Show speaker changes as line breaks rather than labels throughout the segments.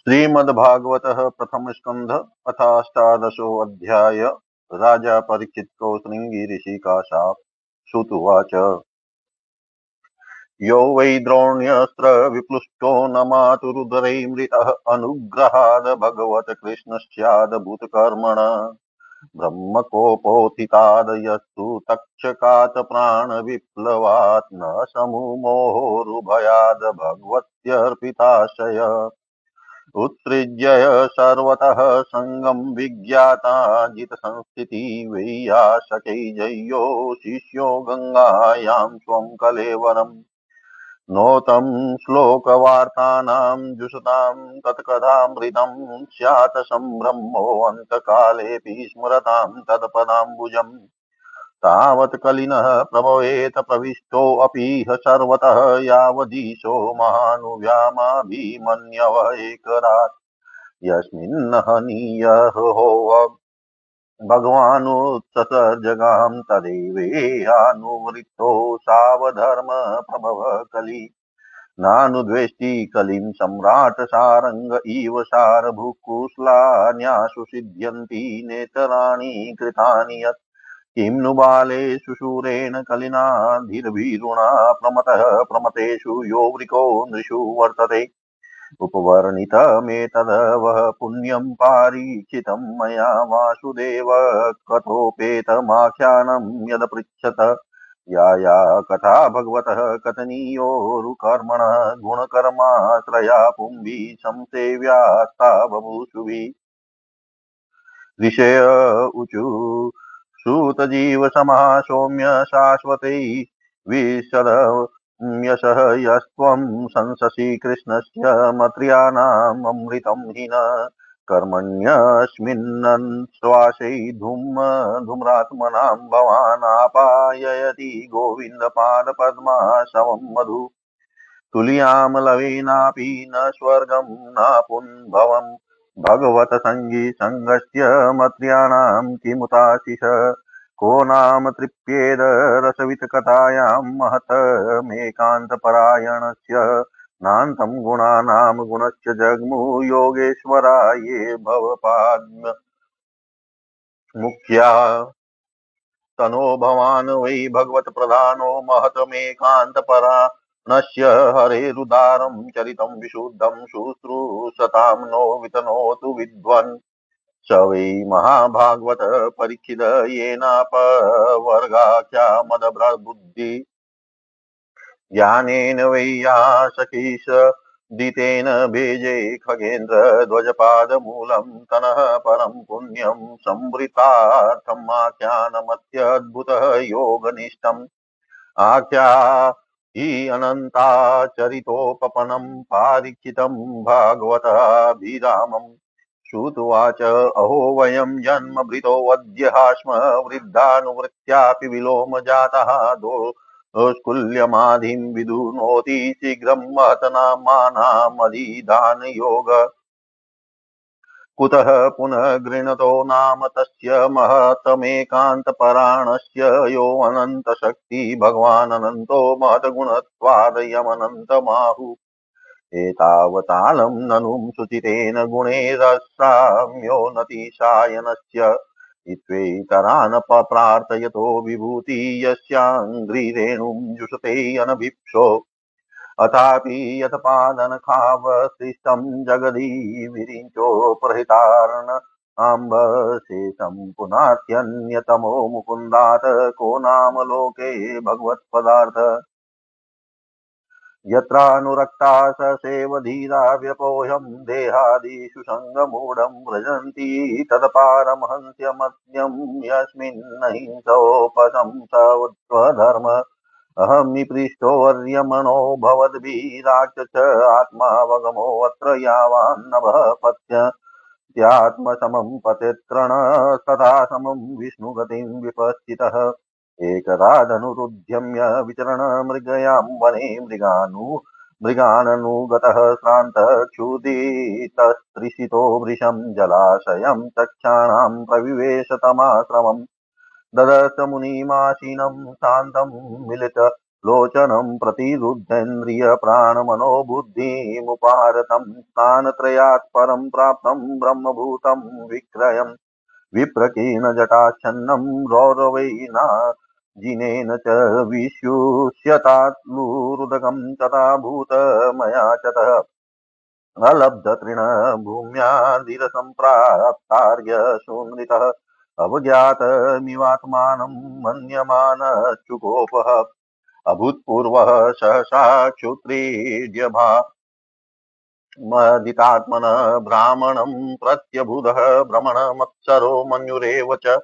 श्रीमद्भागवत प्रथम स्कंध अथाष्टादशो अध्याय, राजा को शाप श्रुतुवाच यो वै द्रोण्यस्त्र विप्लुष्टो न मातुरुदरैमृतः अनुग्रहाद भगवत कृष्णस्यादभूतकर्मण ब्रह्मकोपोत्थिताद यस्तु तक्षकात् प्राणविप्लवात् न समूमोरुभयाद भगवत्यर्पिताशय। उत्सृज्य सर्वतः सङ्गं विज्ञाता जितसंस्थिति वैयासकैजय्यो शिष्यो गङ्गायां स्वं कलेवरम्। नोतं श्लोकवार्तानां जुषतां तत्कथामृतं स्यात् सम्ब्रह्मोऽन्तकालेऽपि स्मरतां तत्पदाम्बुजम्। तावत् कलिनः प्रभवेत प्रविष्टोऽपि सर्वतः यावदीशो महानुव्यामाभिमन्यव एकरात्। यस्मिन् हनीयहो भगवानुत्ससर्जगां तदेवेहानुवृत्तो सावधर्म प्रभव कलि। नानुद्वेष्टि कलिं सम्राट सारङ्ग इव सारभुकुश्लान्यासु सिद्ध्यन्ति नेतराणि कृतानि यत् किं नु बालेषु शूरेण कलिना धीर्भीरुणा प्रमतः प्रमतेषु यो वृको नृषु वर्तते। उपवर्णितमेतदवः पुण्यं पारीक्षितं मया वासुदेव कथोपेतमाख्यानं यदपृच्छत। या या कथा भगवतः कथनीयोरुकर्मणः गुणकर्माश्रया पुंभिः संसेव्यास्ता बभूषुभिः ऋषय ऊचु सूतजीवसमः सौम्य शाश्वतै विशदम्यसः यस्त्वं शंससि कृष्णस्य मत्र्याणाममृतं हि न कर्मण्यस्मिन्नन् श्वासै धूम धूम्रात्मनां भवानापाययति गोविन्दपादपद्माशवं मधु। तुल्यामलवेनापि न स्वर्गं न पुन्भवम् भगवतसङ्गीसङ्गस्य मत्र्याणां किमुताशिष को नाम तृप्येद रसवितकथायां महतमेकान्तपरायणस्य नान्तं गुणानां गुणस्य जग्मु योगेश्वरा ये भवपाद्म। मुख्या, तनो भवान् वै भगवत्प्रधानो महतमेकान्तपरा नश्य हरेरुदारं चरितं विशुद्धं शुश्रूषतां नो वितनोतु विद्वन्। स वै महाभागवत परीक्षित येनापवर्गाख्या मदभ्रबुद्धि ज्ञानेन वै यासकीश दितेन भेजे खगेन्द्र ध्वजपादमूलं तनः परं पुण्यं संवृतार्थमाख्यानमत्यद्भुतः योगनिष्ठम् आख्या हि अनन्ताचरितोपपनं भागवत भागवताभिरामम् श्रुत्वाच, अहो वयम वयं जन्मभृतोऽद्य स्म वृद्धानुवृत्त्यापि विलोम जातः दोस्कुल्यमाधिं विदुनोति शीघ्रं महतनामानामधिधानयोग कुतः पुनः गृणतो नाम तस्य महतमेकान्तपराणस्य योऽनन्तशक्ति भगवानन्तो महद्गुणत्वादयमनन्तमाहु एतावतालं ननु शुचितेन गुणैरसाम्योन्नतिशायनस्य इत्वेतरान् प्रार्थयतो विभूति यस्याङ्घ्रिरेणुं जुषते अनभिप्सो। अथापि यत्पादनखावसृष्टं जगदि विरिञ्चो प्रहितार्न अम्ब पुनात्यन्यतमो मुकुन्दात् को नाम लोके भगवत्पदार्थ। यत्रानुरक्ता स सेवधीरा व्यपोह्यं देहादिषु सङ्गमूढं व्रजन्ति तत्पारमहंस्यमद्यं यस्मिन्नहिंसोपशंसत्वधर्म अहं निपृष्टो वर्यमणो भवद्भिराच च आत्मावगमोऽत्र यावान्नभः पत्य त्यात्मसमं पतित्रण तथा समं विष्णुगतिं विपश्चितः। एकदा धनुरुद्यम्य विचरणमृगयां वने मृगानु मृगाननुगतः श्रान्तः क्षुदितस्त्रिशितो वृशं जलाशयं चक्षाणां प्रविवेश तमाश्रमम् ददर्श मुनिमासीनं शान्तं मिलित लोचनं प्रतिरुद्धेन्द्रियप्राणमनो बुद्धिमुपारतं स्थानत्रयात् परं प्राप्तं ब्रह्मभूतं विक्रयम् विप्रकीर्णजटाच्छन्नं रौरवैना जिनेन च विश्युष्यतात्लुरुदकं तथा भूतमया चतः अलब्धतृणभूम्यादिरसम्प्राप्तार्य सुनृतः अवज्ञातमिवात्मानं मन्यमानश्चुकोपः अभूत्पूर्वः सहसा क्षुत्रेद्यभा मदितात्मन ब्राह्मणं प्रत्यबुधः भ्रमणमत्सरो मन्युरेव च।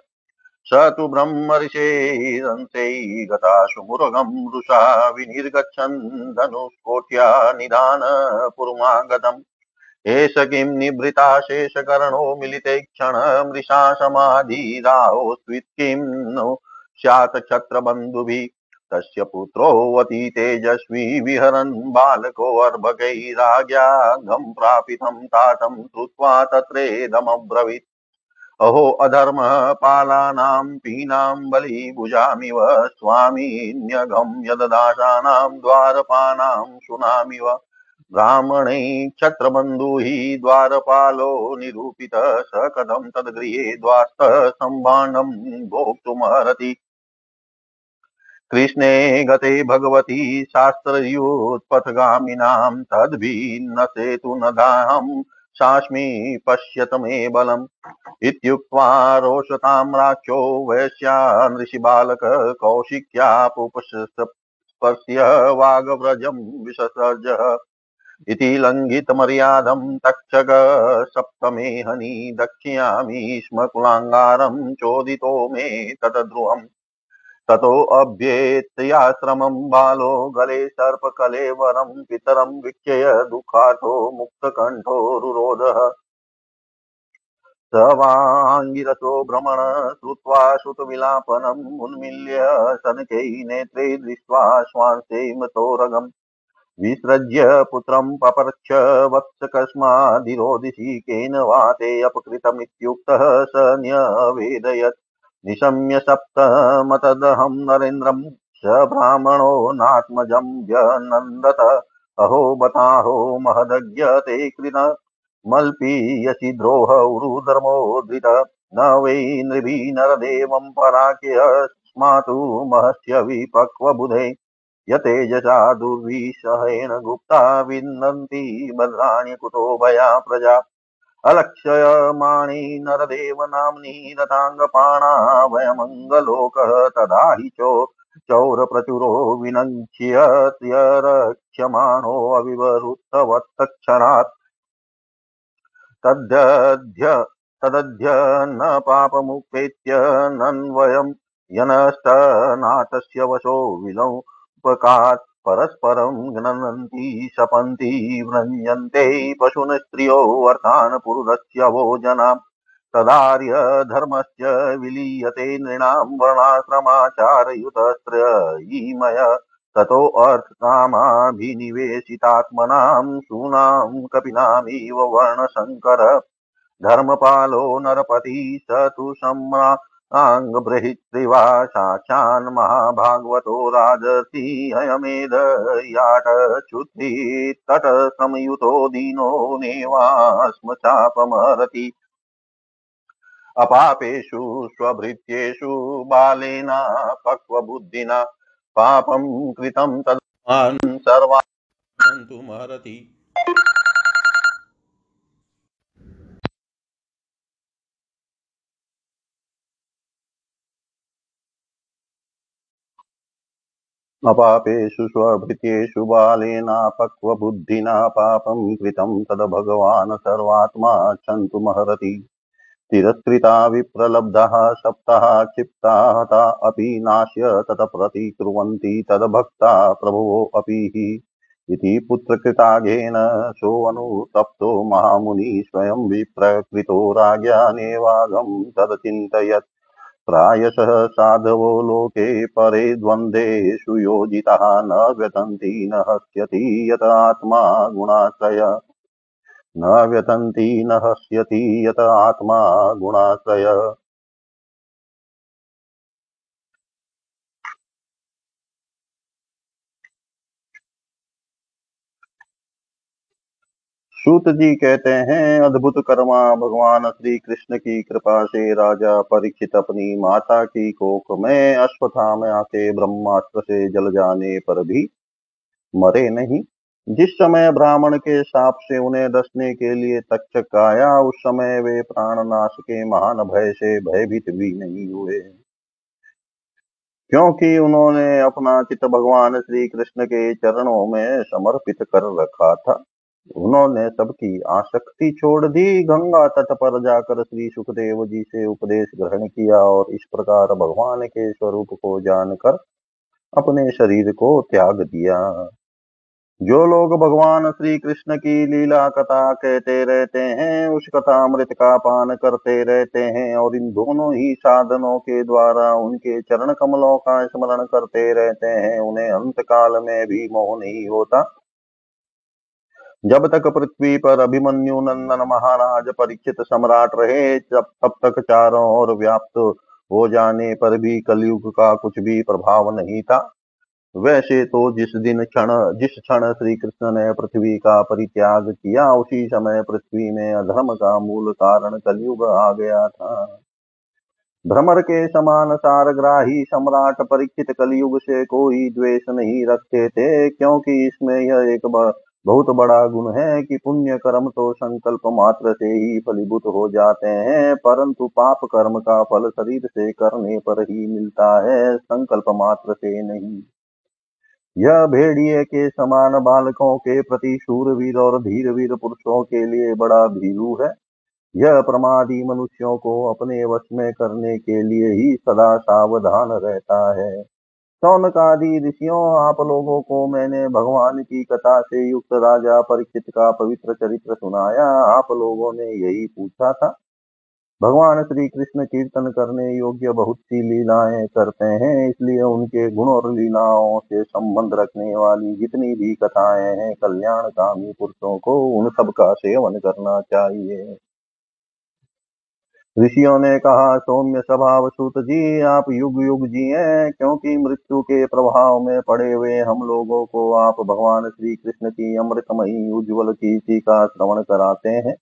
स तु ब्रह्मर्षेरन्ते गतासु मुरुगं रुषा विनिर्गच्छन् धनुष्कोट्या निधान पुरमागतम्। एष किं निभृताशेषकर्णो मिलिते क्षण, मृषा समाधिराहोस्वित् किं नो स्यात् क्षत्रबन्धुभिः तस्य पुत्रोऽवति तेजस्वी विहरन् बालकोऽर्भकैराज्ञाघं प्रापितं तातं श्रुत्वा तत्रेदमब्रवीत्। अहो अधर्मः पालानां पीनां बलिभुजामिव स्वामीन्यघं यददासानां, द्वारपानां सुनामिव ब्राह्मणै क्षत्रबन्धु हि द्वारपालो निरूपितः स तद्गृहे द्वास्तः सम्भाण्डं भोक्तुमर्हति। कृष्णे गते भगवती शास्त्रयोत्पथगामिनां तद्भिन्न सेतु न दाहं सास्मि पश्यत मे बलम्। इत्युक्त्वा रोषतां राक्षो वैश्या नृषिबालक कौशिक्यापुपस्पर्श्य वागव्रजं विससर्जः। इति लङ्घितमर्यादं तक्षक सप्तमे हनि दक्ष्यामि स्म कुलाङ्गारं चोदितो मे ततद्रुहम् ततोऽभ्येत्याश्रमं बालो गले सर्पकलेवरं पितरं वीक्षय दुःखार्थो मुक्तकण्ठो रुरोधः स वाङ्गिरसो भ्रमण श्रुत्वा श्रुतविलापनम् उन्मील्य सनकै नेत्रे दृष्ट्वा श्वासे मृतोरगम् विसृज्य पुत्रं पपर्क्ष वत्स कस्मादिरोदिषि केन वा ते अपकृतमित्युक्तः स न्यवेदयत्। निशम्य सप्तमतदहं नरेन्द्रं स ब्राह्मणो नात्मजं व्यनन्दत। अहो बताहो महदज्ञ ते कृत। मल्पीयसि द्रोहौरुधर्मोद्धृत न वै नृभिः नरदेवं पराख्य स्मातु महस्य विपक्वबुधे। यतेजसा दुर्विषहेण गुप्ता विन्दन्ति भद्राणि कुतो भया प्रजा। अलक्ष्यमाणी नरदेव नाम्नि रताङ्गपाणा वयमङ्गलोकः तदा हि चो चौरप्रचुरो विनङ्क्ष्यत्यरक्ष्यमाणोऽविवरुद्धवत्तक्षणात् तद्यध्य तदध्य न पापमुपेत्य नन्वयं यनश्चनातस्य वशो विलोपकात् परस्परं गणन्ति शपन्ति वृञ्जन्ते पशून् स्त्रियो अर्थान् पुरुषस्य वो जना तदार्य धर्मस्य विलीयते नृणां वर्णाश्रमाचारयुतस्त्रयीमय ततोऽर्थकामाभिनिवेशितात्मनां सूनां कपिनामिव वर्णशङ्कर धर्मपालो नरपति स तु सम्राङ्गबृहत्रिवा साक्षान् महाभागवतो राजसी हयमेध याटच्युति तटसंयुतो दीनो नेवास्म चापमरति अपापेषु स्वभृत्येषु बालेन पक्वबुद्धिना पापं कृतं तद् सर्वान् सन्तुमहरति अपापेषु स्वभृत्येषु बालेनापक्वबुद्धिना पापं कृतं तद् भगवान् सर्वात्मा क्षन्तुमहरति तिरस्कृता विप्रलब्धः सप्तः क्षिप्ता हता अपि नाश्य ततः प्रतिकुर्वन्ति तद्भक्ता प्रभवो अपि हि। इति पुत्रकृताघेन सोऽनुतप्तो महामुनिः स्वयं विप्रकृतो राज्ञानेवागं तदचिन्तयत्। प्रायशः साधवो लोके परे द्वन्द्वेषु योजिता न व्यतंती न हस्यति यत आत्मा गुणाश्रय। न व्यतन्ति, न हस्यति यत आत्मा गुणाश्रय। सूत जी कहते हैं, अद्भुत कर्मा भगवान श्री कृष्ण की कृपा से राजा परीक्षित अपनी माता की कोख में अश्वत्थाम आके ब्रह्मास्त्र से जल जाने पर भी मरे नहीं। जिस समय ब्राह्मण के साप से उन्हें डसने के लिए तक्षक आया, उस समय वे प्राणनाश के महान भय से भयभीत भी नहीं हुए। क्योंकि उन्होंने अपना चित्त भगवान श्री कृष्ण के चरणों में समर्पित कर रखा था उन्होंने सबकी आसक्ति छोड़ दी। गंगा तट पर जाकर श्री सुखदेव जी से उपदेश ग्रहण किया और इस प्रकार भगवान के स्वरूप को जानकर अपने शरीर को त्याग दिया। जो लोग भगवान श्री कृष्ण की लीला कथा कहते रहते हैं, उस कथा अमृत का पान करते रहते हैं और इन दोनों ही साधनों के द्वारा उनके चरण कमलों का स्मरण करते रहते हैं, उन्हें अंत काल में भी मोह नहीं होता। जब तक पृथ्वी पर अभिमन्यु नंदन महाराज परीक्षित सम्राट रहे, जब तब तक चारों ओर व्याप्त हो जाने पर भी कलयुग का कुछ भी प्रभाव नहीं था। वैसे तो जिस दिन क्षण, जिस क्षण श्री कृष्ण ने पृथ्वी का परित्याग किया, उसी समय पृथ्वी में अधर्म का मूल कारण कलयुग आ गया था। भ्रमर के समान सारग्राही सम्राट परीक्षित कलयुग से कोई द्वेष नहीं रखते थे, क्योंकि इसमें यह एक बहुत बड़ा गुण है कि पुण्य कर्म तो संकल्प मात्र से ही फलीभूत हो जाते हैं, परंतु पाप कर्म का फल शरीर से करने पर ही मिलता है, संकल्प मात्र से नहीं। यह भेड़िए के समान बालकों के प्रति शूरवीर और धीरवीर पुरुषों के लिए बड़ा भीरू है। यह प्रमादी मनुष्यों को अपने वश में करने के लिए ही सदा सावधान रहता है। सौनकादि ऋषियों, आप लोगों को मैंने भगवान की कथा से युक्त राजा परीक्षित का पवित्र चरित्र सुनाया। आप लोगों ने यही पूछा था। भगवान श्री कृष्ण कीर्तन करने योग्य बहुत सी लीलाएँ करते हैं, इसलिए उनके गुण और लीलाओं से संबंध रखने वाली जितनी भी कथाएँ हैं, कल्याणकामी पुरुषों को उन सब का सेवन करना चाहिए। ऋषियों ने कहा, सौम्य स्वभाव सूत जी, आप युग युग जिए, क्योंकि मृत्यु के प्रभाव में पड़े हुए हम लोगों को आप भगवान श्री कृष्ण की अमृतमयी उज्जवल कीर्ति का श्रवण कराते हैं।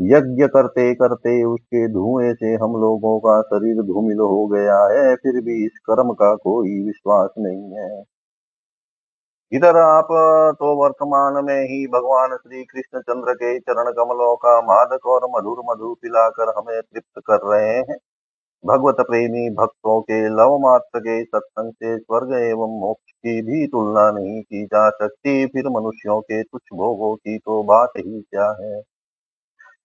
यज्ञ करते करते उसके धुएँ से हम लोगों का शरीर धूमिल हो गया है, फिर भी इस कर्म का कोई विश्वास नहीं है। इधर आप तो वर्तमान में ही भगवान श्री कृष्ण चंद्र के चरण कमलों का मादक और मधुर मधु पिलाकर हमें तृप्त कर रहे हैं। भगवत प्रेमी भक्तों के लव मात्र के सत्संग से स्वर्ग एवं मोक्ष की भी तुलना नहीं की जा सकती। फिर मनुष्यों के तुच्छ भोगों की तो बात ही क्या है?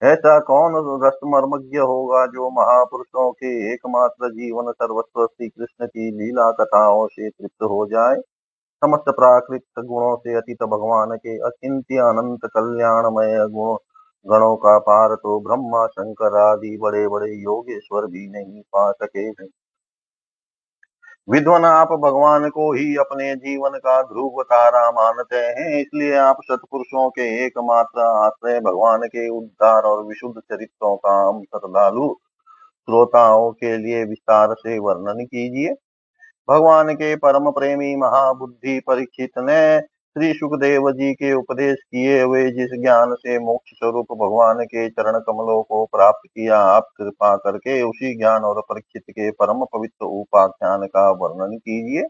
ऐसा कौन रसमर्मज्ञ होगा जो महापुरुषों के एकमात्र जीवन सर्वस्व श्री कृष्ण की लीला कथाओं से तृप्त हो जाए? समस्त प्राकृत गुणों से अतीत भगवान के अचिंत्य अनंत कल्याणमय गुण, गणों का पार तो ब्रह्मा, शंकर आदि बड़े बड़े योगेश्वर भी नहीं पा सके विद्वन आप भगवान को ही अपने जीवन का ध्रुव तारा मानते हैं, इसलिए आप सतपुरुषों के एकमात्र आश्रय भगवान के उद्धार और विशुद्ध चरित्रों का हम श्रद्धालु श्रोताओं के लिए विस्तार से वर्णन कीजिए। भगवान के परम प्रेमी महाबुद्धि परीक्षित ने श्री सुखदेव जी के उपदेश किए हुए जिस ज्ञान से मोक्ष स्वरूप भगवान के चरण कमलों को प्राप्त किया, आप कृपा करके उसी ज्ञान और परीक्षित के परम पवित्र उपाख्यान का वर्णन कीजिए।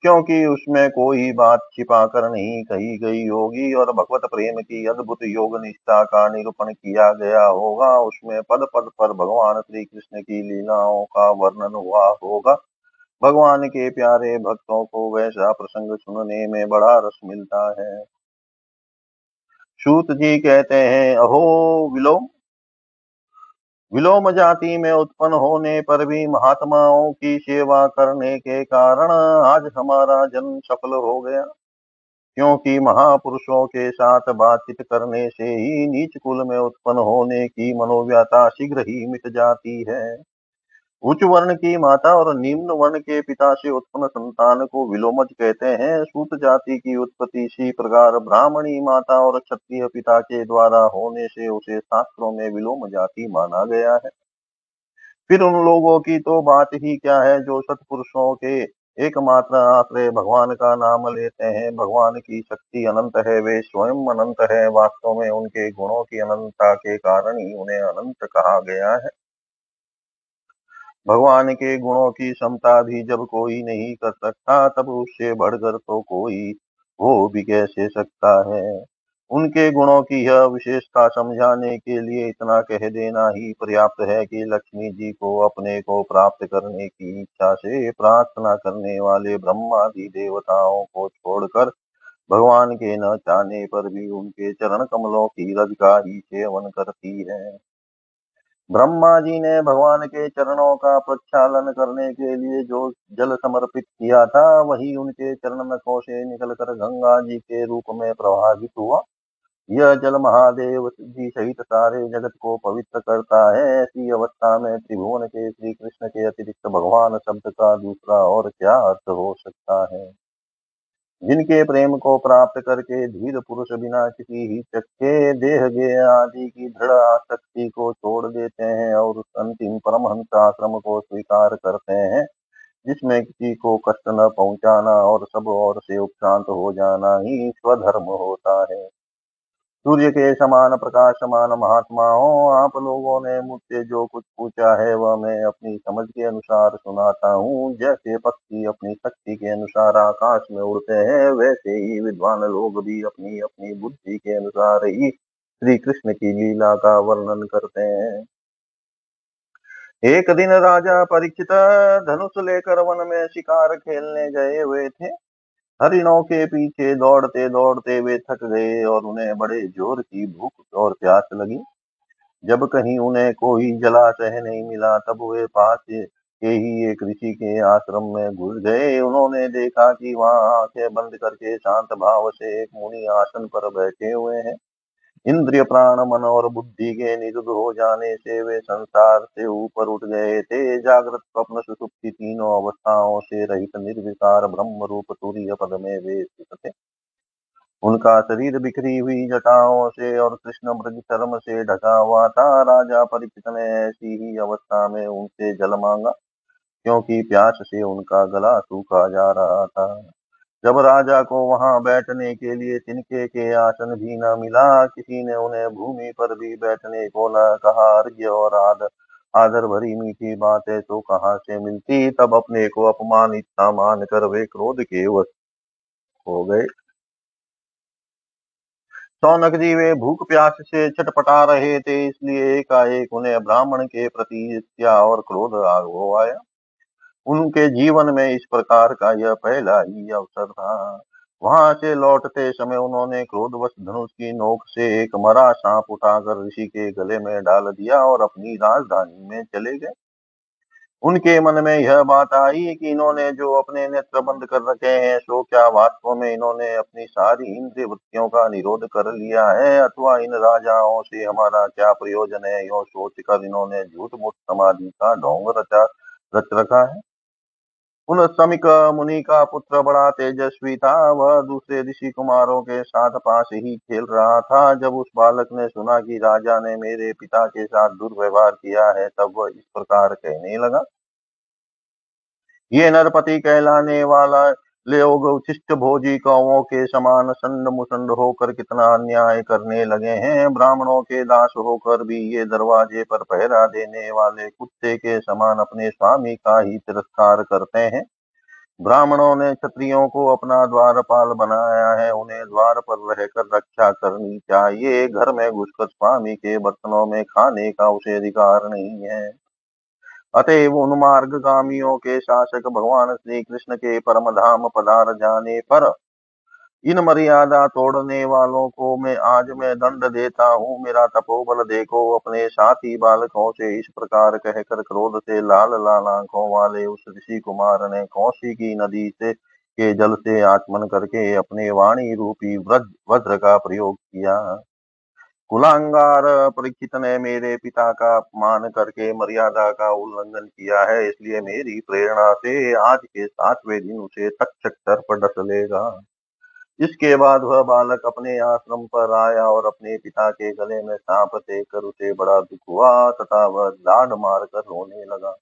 क्योंकि उसमें कोई बात छिपा कर नहीं कही गई होगी और भगवत प्रेम की अद्भुत योग निष्ठा का निरूपण किया गया होगा, उसमें पद पद पर भगवान श्री कृष्ण की लीलाओं का वर्णन हुआ होगा। भगवान के प्यारे भक्तों को वैसा प्रसंग सुनने में बड़ा रस मिलता है। सूत जी कहते हैं, अहो, विलोम। विलोम जाति में उत्पन्न होने पर भी महात्माओं की सेवा करने के कारण आज हमारा जन्म सफल हो गया। क्योंकि महापुरुषों के साथ बातचीत करने से ही नीच कुल में उत्पन्न होने की मनोव्यता शीघ्र ही मिट जाती है। उच्च वर्ण की माता और निम्न वर्ण के पिता से उत्पन्न संतान को विलोमज कहते हैं। सूत जाति की उत्पत्ति इसी प्रकार ब्राह्मणी माता और क्षत्रिय पिता के द्वारा होने से उसे शास्त्रों में विलोम जाति माना गया है। फिर उन लोगों की तो बात ही क्या है जो सतपुरुषों के एकमात्र आश्रय भगवान का नाम लेते हैं। भगवान की शक्ति अनंत है, वे स्वयं अनंत है। वास्तव में उनके गुणों की अनंतता के कारण ही उन्हें अनंत कहा गया है। भगवान के गुणों की क्षमता भी जब कोई नहीं कर सकता, तब उससे बढ़कर तो कोई हो भी कैसे सकता है? उनके गुणों की यह विशेषता समझाने के लिए इतना कह देना ही पर्याप्त है कि लक्ष्मी जी को अपने को प्राप्त करने की इच्छा से प्रार्थना करने वाले ब्रह्मादि देवताओं को छोड़कर भगवान के न चाहने पर भी उनके चरण कमलों की रज का ही सेवन करती है। ब्रह्मा जी ने भगवान के चरणों का प्रक्षालन करने के लिए जो जल समर्पित किया था, वही उनके चरण नखों से निकलकर गंगा जी के रूप में प्रभावित हुआ। यह जल महादेव जी सहित सारे जगत को पवित्र करता है। ऐसी अवस्था में त्रिभुवन के श्री कृष्ण के अतिरिक्त भगवान शब्द का दूसरा और क्या अर्थ हो सकता है? जिनके प्रेम को प्राप्त करके धीर पुरुष बिना किसी ही चक्के देह गे आदि की दृढ़ आसक्ति को छोड़ देते हैं और उस अंतिम परमहंस आश्रम को स्वीकार करते हैं, जिसमें किसी को कष्ट न पहुंचाना और सब और से उपशांत हो जाना ही स्वधर्म होता है। सूर्य के समान, प्रकाश समान हो, आप लोगों ने मुझसे जो कुछ पूछा है, वह मैं अपनी समझ के अनुसार सुनाता हूँ। जैसे पक्षी अपनी शक्ति के अनुसार आकाश में उड़ते हैं, वैसे ही विद्वान लोग भी अपनी अपनी बुद्धि के अनुसार ही श्री कृष्ण की लीला का वर्णन करते हैं। एक दिन राजा परीक्षित धनुष लेकर वन में शिकार खेलने गए हुए थे। हरिणों के पीछे दौड़ते दौड़ते वे थक गए और उन्हें बड़े ज़ोर की भूख और प्यास लगी। जब कहीं उन्हें कोई जलाशय नहीं मिला, तब वे पास के ही एक ऋषि के आश्रम में घुस गए। उन्होंने देखा कि वहाँ आँखें बंद करके शांत भाव से एक मुनि आसन पर बैठे हुए हैं। इंद्रिय प्राण मन और बुद्धि के निरुद्ध हो जाने से वे संसार से ऊपर उठ गए थे। जागृत स्वप्न सुसुप्ति तीनों अवस्थाओं से रहित निर्विकार ब्रह्म रूप तुरीय पद में वे स्थित थे। उनका शरीर बिखरी हुई जटाओं से और कृष्ण मृग चर्म से ढका हुआ था। राजा परीक्षित ने ऐसी ही अवस्था में उनसे जल मांगा, क्योंकि प्यास से उनका गला सूखा जा रहा था। जब राजा को वहाँ बैठने के लिए तिनके के आसन भी न मिला, किसी ने उन्हें भूमि पर भी बैठने को न कहा। अर्घ्य और आदर आदर भरी मीठी बातें तो कहाँ से मिलती? तब अपने को अपमानित मान कर वे क्रोध के वश हो गए। सौनक जी, वे भूख प्यास से छटपटा रहे थे, इसलिए एकाएक उन्हें ब्राह्मण के प्रति इच्छा और क्रोध आग हो आया। उनके जीवन में इस प्रकार का यह पहला ही अवसर था। वहाँ से लौटते समय उन्होंने क्रोधवश धनुष की नोक से एक मरा सांप उठाकर ऋषि के गले में डाल दिया और अपनी राजधानी में चले गए। उनके मन में यह बात आई कि इन्होंने जो अपने नेत्र बंद कर रखे हैं, सो क्या वास्तव में इन्होंने अपनी सारी इंद्रिय वृत्तियों का निरोध कर लिया है, अथवा इन राजाओं से हमारा क्या प्रयोजन है, यो सोचकर इन्होंने झूठ मूठ समाधि का ढोंग रचा, रच रखा है? उन समिक मुनि का पुत्र बड़ा तेजस्वी था। वह दूसरे ऋषि कुमारों के साथ पास ही खेल रहा था। जब उस बालक ने सुना कि राजा ने मेरे पिता के साथ दुर्व्यवहार किया है, तब वह इस प्रकार कहने लगा, ये नरपति कहलाने वाला लोग उचिष्ट भोजी कौवों के समान संड मुसंड होकर कितना अन्याय करने लगे हैं? ब्राह्मणों के दास होकर भी ये दरवाजे पर पहरा देने वाले कुत्ते के समान अपने स्वामी का ही तिरस्कार करते हैं। ब्राह्मणों ने क्षत्रियों को अपना द्वारपाल बनाया है, उन्हें द्वार पर रहकर रक्षा करनी चाहिए। घर में घुसकर स्वामी के बर्तनों में खाने का उसे अधिकार नहीं है। अतएव उन मार्गगामियों के शासक भगवान श्री कृष्ण के परम धाम पधार जाने पर इन मर्यादा तोड़ने वालों को मैं आज मैं दंड देता हूँ। मेरा तपोबल देखो, अपने साथी बालकों से इस प्रकार कहकर क्रोध से लाल लाल आँखों वाले उस ऋषि कुमार ने कौशी की नदी से के जल से आचमन करके अपने वाणी रूपी वज्र का प्रयोग किया। कुलांगार परीक्षित ने मेरे पिता का अपमान करके मर्यादा का उल्लंघन किया है, इसलिए मेरी प्रेरणा से आज के सातवें दिन उसे तक चक्कर पर डस लेगा। इसके बाद वह बालक अपने आश्रम पर आया और अपने पिता के गले में सांप देकर उसे बड़ा दुख हुआ तथा वह लाड मारकर रोने लगा।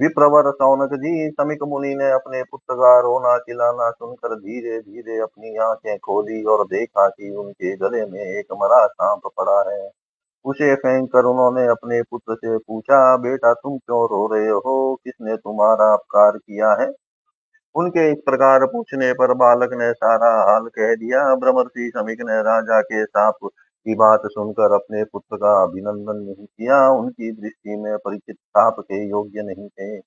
विप्रवर सौनक जी समिक मुनि ने अपने पुत्र का रोना चिल्लाना सुनकर धीरे धीरे अपनी आँखें खोली और देखा कि उनके गले में एक मरा सांप पड़ा है। उसे फेंक कर उन्होंने अपने पुत्र से पूछा, बेटा, तुम क्यों रो रहे हो? किसने तुम्हारा अपकार किया है? उनके इस प्रकार पूछने पर बालक ने सारा हाल कह दिया। ब्रह्मर्षि समीक ने राजा के साप की बात सुनकर अपने पुत्र का अभिनंदन नहीं किया, उनकी दृष्टि में परिचित साप के योग्य नहीं थे।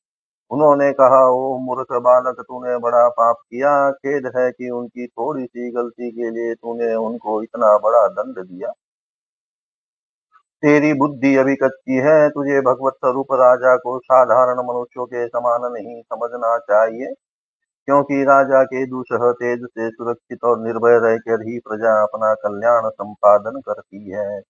उन्होंने कहा, ओ मूर्ख बालक, तूने बड़ा पाप किया। खेद है कि उनकी थोड़ी सी गलती के लिए तूने उनको इतना बड़ा दंड दिया। तेरी बुद्धि अभी कच्ची है। तुझे भगवत स्वरूप राजा को साधारण मनुष्यों के समान नहीं समझना चाहिए। क्योंकि राजा के दुसह तेज से सुरक्षित और निर्भय रहकर ही प्रजा अपना कल्याण संपादन करती है।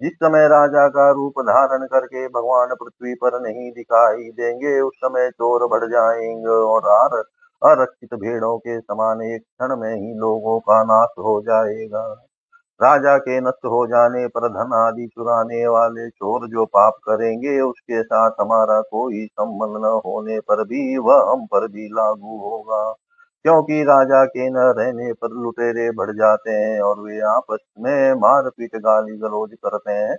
जिस समय राजा का रूप धारण करके भगवान पृथ्वी पर नहीं दिखाई देंगे, उस समय चोर बढ़ जाएँगे और आर, अरक्षित भेड़ों के समान एक क्षण में ही लोगों का नाश हो जाएगा। राजा के नष्ट हो जाने पर धन आदि चुराने वाले चोर जो पाप करेंगे, उसके साथ हमारा कोई संबंध न होने पर भी वह हम पर भी लागू होगा। क्योंकि राजा के न रहने पर लुटेरे बढ़ जाते हैं और वे आपस में मारपीट गाली गलौज करते हैं।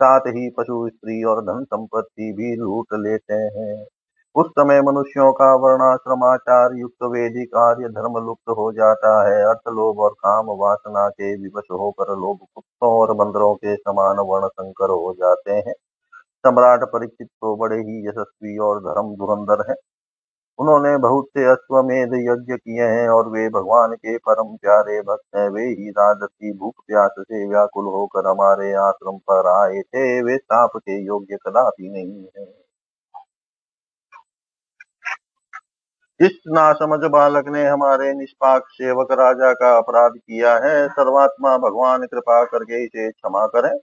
साथ ही पशु, स्त्री और धन संपत्ति भी लूट लेते हैं। उस समय मनुष्यों का वर्णाश्रमाचार युक्त वैदिक कार्य धर्म लुप्त हो जाता है। अर्थ लोभ और काम वासना के विवश होकर लोग कुत्तों और बंदरों के समान वर्ण संकर हो जाते हैं। सम्राट परीक्षित तो बड़े ही यशस्वी और धर्म धुरंधर हैं। उन्होंने बहुत से अश्वमेध यज्ञ किए हैं और वे भगवान के परम प्यारे भक्त हैं। वे ही राजसी भूख प्यास से व्याकुल होकर हमारे आश्रम पर आए थे। वे साप के योग्य कदापि नहीं है। इस नासमझ बालक ने हमारे निष्पाक सेवक राजा का अपराध किया है, सर्वात्मा भगवान कृपा करके इसे क्षमा करें।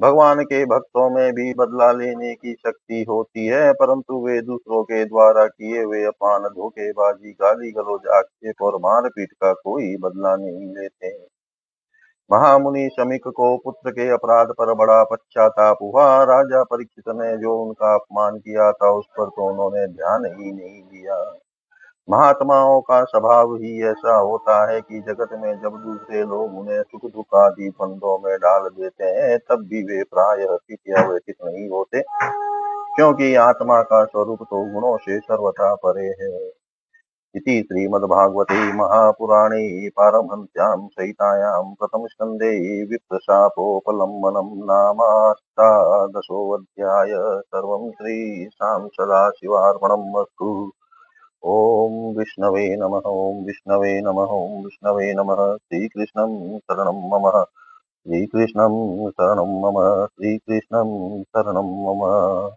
भगवान के भक्तों में भी बदला लेने की शक्ति होती है, परंतु वे दूसरों के द्वारा किए हुए अपान धोखेबाजी गाली गलोज आक्षेप और मारपीट का कोई बदला नहीं लेते महामुनि शमिक को पुत्र के अपराध पर बड़ा पश्चाताप हुआ। राजा परीक्षित ने जो उनका अपमान किया था, उस पर तो उन्होंने ध्यान ही नहीं दिया। महात्माओं का स्वभाव ही ऐसा होता है कि जगत में जब दूसरे लोग उन्हें सुख दुख आदि फंदों में डाल देते हैं, तब भी वे प्राय हसित या व्यथित नहीं होते, क्योंकि आत्मा का स्वरूप तो गुणों से सर्वथा परे है। इति श्रीमद्भागवते महापुराणे पारमहंस्यां सहितायां प्रथमस्कन्धे विप्रशापोपलम्बनं नामाष्टादशोऽध्याय। सर्वं श्रीशां सदाशिवार्पणम् अस्तु। ॐ विष्णवे नमः, ॐ विष्णवे नमः, ॐ विष्णवे नमः, श्रीकृष्णं शरणं मम, श्रीकृष्णं शरणं मम, श्रीकृष्णं शरणं मम।